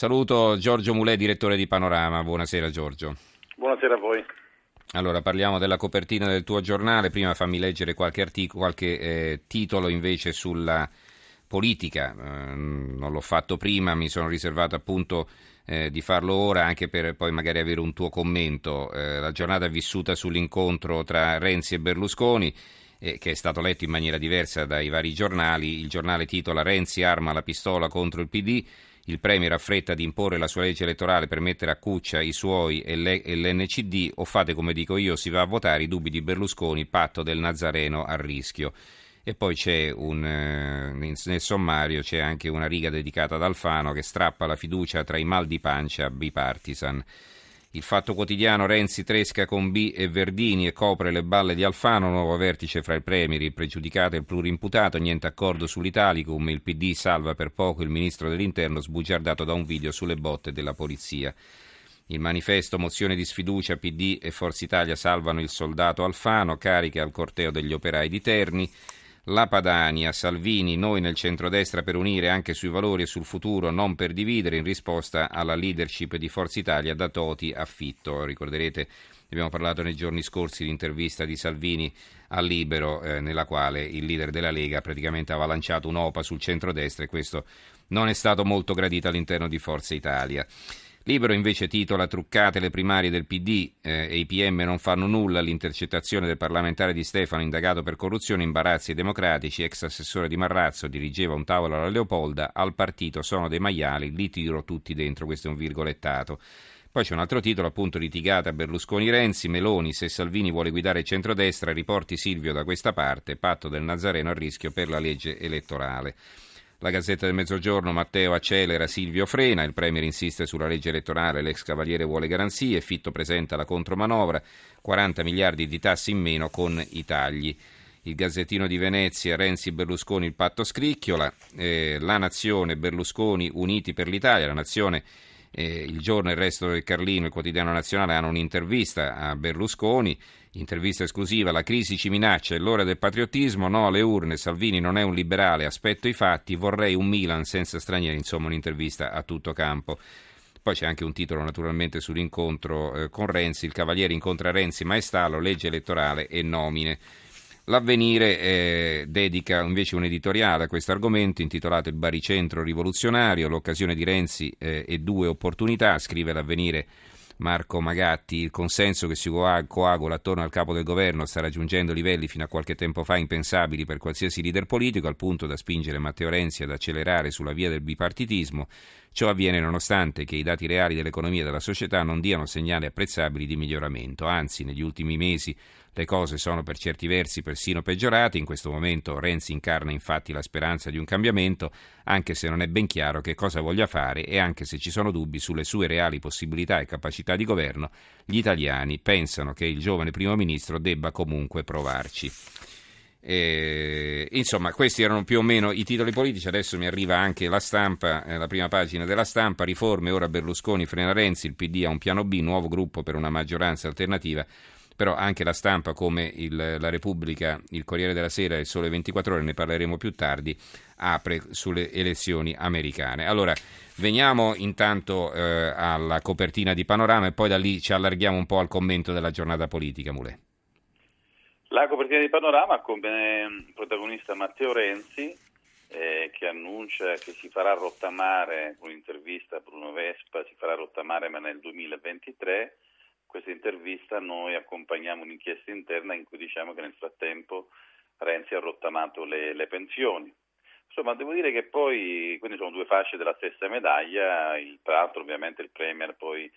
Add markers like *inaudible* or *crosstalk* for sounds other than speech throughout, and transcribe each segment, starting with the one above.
Saluto Giorgio Mulè, direttore di Panorama. Buonasera Giorgio. Buonasera a voi. Allora, parliamo della copertina del tuo giornale. Prima fammi leggere qualche, articolo, qualche eh, titolo invece sulla politica. Eh, non l'ho fatto prima, mi sono riservato appunto eh, di farlo ora anche per poi magari avere un tuo commento. Eh, la giornata è vissuta sull'incontro tra Renzi e Berlusconi. che è stato letto in maniera diversa dai vari giornali. Il giornale titola Renzi arma la pistola contro il PD. Il Premier affretta di imporre la sua legge elettorale per mettere a cuccia i suoi e, l'NCD o fate come dico io, si va a votare i dubbi di Berlusconi, patto del Nazareno a rischio. E poi c'è un, eh, nel sommario c'è anche una riga dedicata ad Alfano che strappa la fiducia tra i mal di pancia bipartisan. Il fatto quotidiano Renzi tresca con B e Verdini e copre le balle di Alfano, nuovo vertice fra il Premier, il pregiudicato e il plurimputato, niente accordo sull'Italicum, il PD salva per poco il ministro dell'Interno sbugiardato da un video sulle botte della polizia. Il manifesto mozione di sfiducia PD e Forza Italia salvano il soldato Alfano, cariche al corteo degli operai di Terni. La Padania, Salvini, noi nel centrodestra per unire anche sui valori e sul futuro, non per dividere, in risposta alla leadership di Forza Italia da Toti a Fitto. Ricorderete, abbiamo parlato nei giorni scorsi l'intervista di Salvini a Libero, eh, nella quale il leader della Lega praticamente aveva lanciato un'opa sul centrodestra e questo non è stato molto gradito all'interno di Forza Italia. Libero invece titola Truccate le primarie del PD eh, e i PM non fanno nulla, l'intercettazione del parlamentare di Stefano indagato per corruzione, imbarazzi democratici, ex assessore di Marrazzo, dirigeva un tavolo alla Leopolda, al partito sono dei maiali, li tiro tutti dentro, questo è un virgolettato. Poi c'è un altro titolo, appunto, litigata Berlusconi-Renzi, Meloni, se Salvini vuole guidare il centrodestra, riporti Silvio da questa parte, patto del Nazareno a rischio per la legge elettorale. La Gazzetta del Mezzogiorno, Matteo accelera, Silvio frena, il Premier insiste sulla legge elettorale, l'ex Cavaliere vuole garanzie, Fitto presenta la contromanovra, 40 miliardi di tassi in meno con i tagli. Il Gazzettino di Venezia, Renzi Berlusconi, il patto scricchiola, eh, La Nazione, Berlusconi uniti per l'Italia, la Nazione eh, il giorno e il resto del Carlino, il quotidiano nazionale, hanno un'intervista a Berlusconi, intervista esclusiva, la crisi ci minaccia, è l'ora del patriottismo, no alle urne, Salvini non è un liberale, aspetto i fatti, vorrei un Milan senza stranieri, insomma un'intervista a tutto campo. Poi c'è anche un titolo naturalmente sull'incontro eh, con Renzi, il Cavaliere incontra Renzi, Maestalo, legge elettorale e nomine. L'Avvenire eh, dedica invece un editoriale a questo argomento intitolato Il baricentro rivoluzionario, l'occasione di Renzi eh, e due opportunità, scrive l'Avvenire Marco Magatti, il consenso che si coagula attorno al capo del governo sta raggiungendo livelli fino a qualche tempo fa impensabili per qualsiasi leader politico, al punto da spingere Matteo Renzi ad accelerare sulla via del bipartitismo. Ciò avviene nonostante che i dati reali dell'economia e della società non diano segnali apprezzabili di miglioramento, anzi negli ultimi mesi le cose sono per certi versi persino peggiorate, in questo momento Renzi incarna infatti la speranza di un cambiamento, anche se non è ben chiaro che cosa voglia fare e anche se ci sono dubbi sulle sue reali possibilità e capacità di governo, gli italiani pensano che il giovane primo ministro debba comunque provarci. Eh, insomma, questi erano più o meno i titoli politici. Adesso mi arriva anche la stampa, eh, la prima pagina della stampa. Riforme, ora Berlusconi frena Renzi. Il PD ha un piano B, nuovo gruppo per una maggioranza alternativa però anche la stampa come il, la Repubblica, il Corriere della Sera e il Sole 24 Ore, ne parleremo più tardi, apre sulle elezioni americane. Allora, veniamo intanto eh, alla copertina di Panorama e poi da lì ci allarghiamo un po' al commento della giornata politica, Mulè. La copertina di Panorama come protagonista Matteo Renzi, eh, che annuncia che si farà rottamare, con un'intervista a Bruno Vespa, si farà rottamare ma nel 2023 questa intervista noi accompagniamo un'inchiesta interna in cui diciamo che nel frattempo Renzi ha rottamato le, le pensioni. Insomma, devo dire che poi, quindi sono due fasce della stessa medaglia, il, tra l'altro ovviamente il Premier poi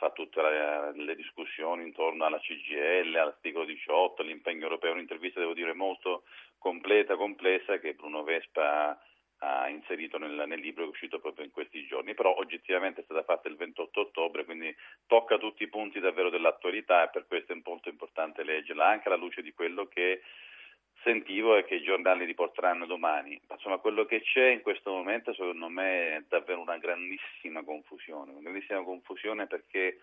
fa tutte le, le discussioni intorno alla CGL, all'articolo 18, all'impegno europeo, un'intervista devo dire molto completa, complessa che Bruno Vespa ha inserito nel, nel, libro che è uscito proprio in questi giorni, però oggettivamente è stata fatta il 28 ottobre, quindi tocca tutti i punti davvero dell'attualità e per questo è molto importante leggerla, anche alla luce di quello che sentivo e che i giornali riporteranno domani. Insomma, quello che c'è in questo momento secondo me è davvero una grandissima confusione, una grandissima confusione perché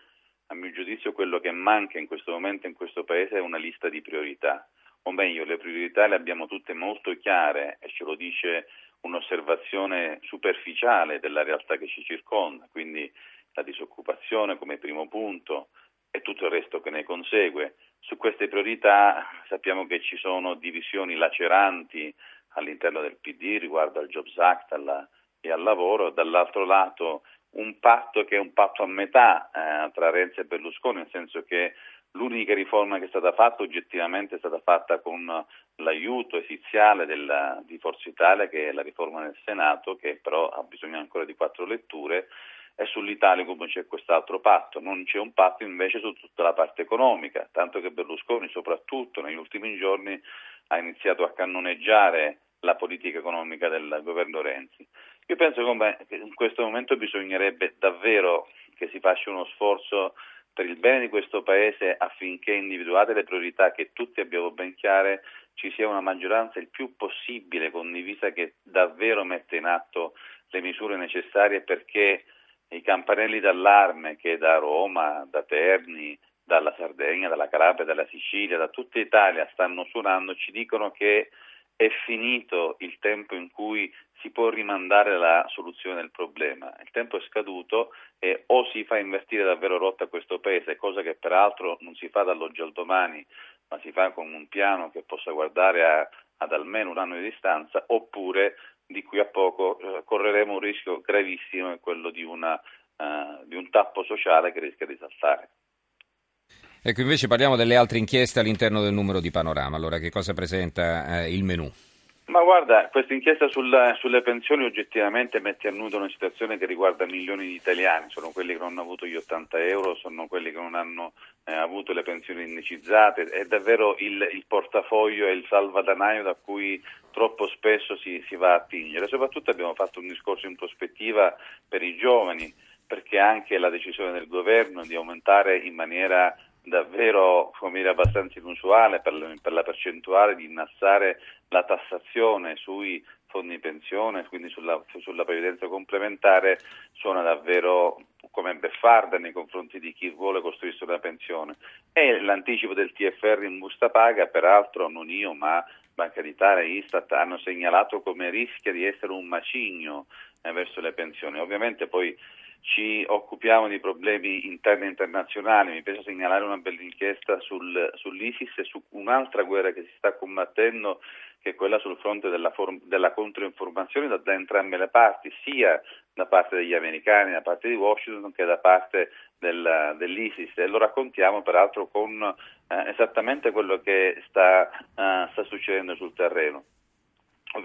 a mio giudizio quello che manca in questo momento in questo Paese è una lista di priorità, o meglio le priorità le abbiamo tutte molto chiare e ce lo dice un'osservazione superficiale della realtà che ci circonda, quindi la disoccupazione come primo punto e tutto il resto che ne consegue. Su queste priorità sappiamo che ci sono divisioni laceranti all'interno del PD riguardo al Jobs Act alla, e al lavoro, dall'altro lato un patto che è un patto a metà eh, tra Renzi e Berlusconi, nel senso che l'unica riforma che è stata fatta oggettivamente è stata fatta con l'aiuto esiziale della, di Forza Italia, che è la riforma del Senato, che però ha bisogno ancora di quattro letture, sull'Italia come c'è quest'altro patto. Non c'è un patto invece su tutta la parte economica, tanto che Berlusconi soprattutto negli ultimi giorni ha iniziato a cannoneggiare la politica economica del governo Renzi. Io penso che in questo momento bisognerebbe davvero che si faccia uno sforzo per il bene di questo Paese affinché individuate le priorità che tutti abbiamo ben chiare ci sia una maggioranza il più possibile condivisa che davvero mette in atto le misure necessarie perché i campanelli d'allarme che da Roma, da Terni, dalla Sardegna, dalla Calabria, dalla Sicilia, da tutta Italia stanno suonando ci dicono che è finito il tempo in cui si può rimandare la soluzione del problema. Il tempo è scaduto e o si fa invertire davvero rotta questo Paese, cosa che peraltro non si fa dall'oggi al domani, ma si fa con un piano che possa guardare a, ad almeno un anno di distanza, oppure di qui a poco eh, correremo un rischio gravissimo, è quello di, una, uh, di un tappo sociale che rischia di saltare. Ecco, invece parliamo delle altre inchieste all'interno del numero di Panorama. Allora, che cosa presenta eh, il menù? Ma guarda, questa inchiesta sul, sulle pensioni oggettivamente mette a nudo una situazione che riguarda milioni di italiani, sono quelli che non hanno avuto gli 80 euro, sono quelli che non hanno eh, avuto le pensioni indicizzate, è davvero il, il, portafoglio e il salvadanaio da cui troppo spesso si, si va a attingere. Soprattutto abbiamo fatto un discorso in prospettiva per i giovani, perché anche la decisione del governo di aumentare in maniera davvero dire, abbastanza inusuale per, per, la percentuale di innassare la tassazione sui fondi pensione, quindi sulla, sulla previdenza complementare, suona davvero come beffarda nei confronti di chi vuole costruirsi una pensione. E l'anticipo del TFR in busta paga, peraltro non io ma Banca d'Italia e Istat hanno segnalato come rischia di essere un macigno eh, verso le pensioni. Ovviamente poi ci occupiamo di problemi interni e internazionali, mi piace segnalare una bella inchiesta sul, sull'ISIS e su un'altra guerra che si sta combattendo che è quella sul fronte della, form- della controinformazione da, da, entrambe le parti, sia da parte degli americani, da parte di Washington che da parte del, dell'ISIS e lo raccontiamo peraltro con eh, esattamente quello che sta, uh, sta succedendo sul terreno.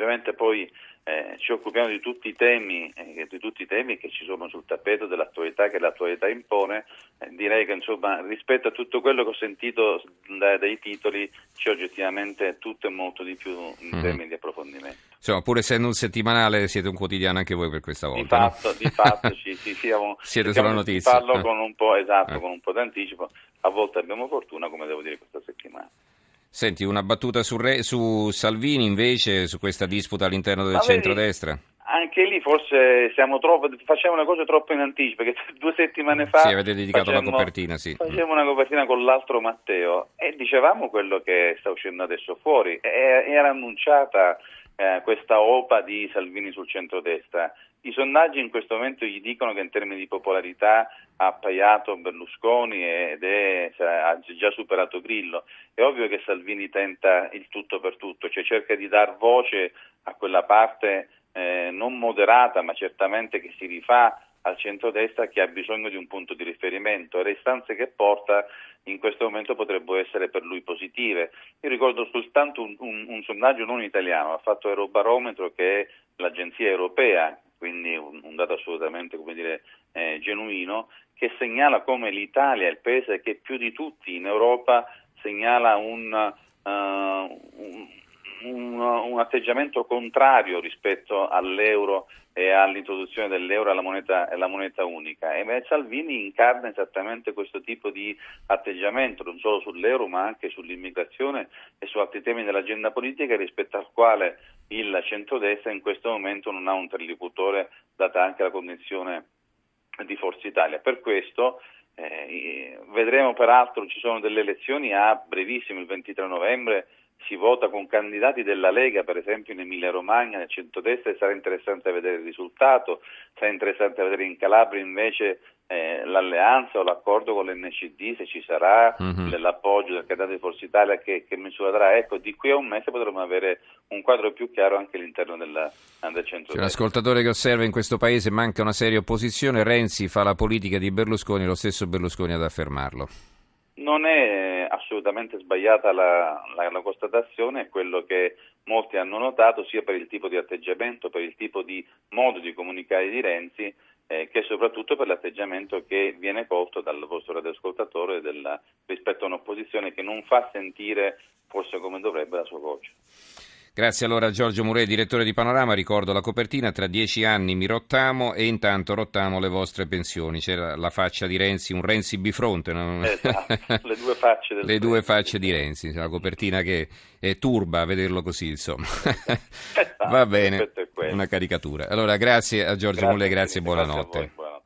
Ovviamente poi eh, ci occupiamo di tutti, i temi, eh, di tutti i temi che ci sono sul tappeto dell'attualità che l'attualità impone, eh, direi che insomma, rispetto a tutto quello che ho sentito da, dai titoli c'è oggettivamente tutto e molto di più in mm-hmm. termini di approfondimento. Insomma, pur essendo un settimanale siete un quotidiano anche voi per questa volta. Di fatto, no? di fatto ci, ci siamo, siete sulla notizia. Parlo con un po', esatto, eh. con un po' d'anticipo, a volte abbiamo fortuna come devo dire questa settimana. Senti, una battuta su, Re, su Salvini invece, su questa disputa all'interno del centrodestra? Anche lì forse siamo troppo, facciamo le cose troppo in anticipo, perché *laughs* due settimane fa... Sì, avete dedicato facemmo, la copertina, sì. Facevamo una copertina con l'altro Matteo e dicevamo quello che sta uscendo adesso fuori. E, era annunciata eh, questa OPA di Salvini sul centrodestra. I sondaggi in questo momento gli dicono che in termini di popolarità ha appaiato Berlusconi ed è, ha già superato Grillo. È ovvio che Salvini tenta il tutto per tutto, cioè cerca di dar voce a quella parte eh, non moderata, ma certamente che si rifà al centrodestra che ha bisogno di un punto di riferimento e le istanze che porta in questo momento potrebbero essere per lui positive. Io ricordo soltanto un, un, un sondaggio non italiano, ha fatto Eurobarometro che è l'agenzia europea quindi un, un dato assolutamente dire, eh, genuino, che segnala come l'Italia è il paese che più di tutti in Europa segnala un, uh, un, un, atteggiamento contrario rispetto all'euro e all'introduzione dell'euro alla moneta, alla moneta unica. E Salvini incarna esattamente questo tipo di atteggiamento, non solo sull'euro ma anche sull'immigrazione e su altri temi dell'agenda politica rispetto al quale il centrodestra in questo momento non ha un interlocutore data anche la condizione di Forza Italia. Per questo eh, vedremo peraltro ci sono delle elezioni a brevissimo, il 23 novembre si vota con candidati della Lega, per esempio in Emilia Romagna, nel centrodestra, sarà interessante vedere il risultato, sarà interessante vedere in Calabria invece eh, l'alleanza o l'accordo con l'NCD, se ci sarà mm-hmm. l'appoggio del candidato di Forza Italia che, che misura darà. Ecco, di qui a un mese potremo avere un quadro più chiaro anche all'interno della, del centro. C'è un ascoltatore che osserva in questo paese manca una seria opposizione, Renzi fa la politica di Berlusconi, lo stesso Berlusconi ad affermarlo. Non è assolutamente sbagliata la, la, la, constatazione, è quello che molti hanno notato sia per il tipo di atteggiamento, per il tipo di modo di comunicare di Renzi, eh, che soprattutto per l'atteggiamento che viene colto dal vostro radioascoltatore del, rispetto a un'opposizione che non fa sentire forse come dovrebbe la sua voce. Grazie allora a Giorgio Murè, direttore di Panorama. Ricordo la copertina, tra dieci anni mi rottamo e intanto rottamo le vostre pensioni. C'era la faccia di Renzi, un Renzi bifronte. No? Esatto, *laughs* le due facce, le due facce di Renzi. La copertina che è turba a vederlo così, insomma. Esatto, *laughs* Va bene, una caricatura. Allora grazie a Giorgio grazie, Murè, grazie e buonanotte.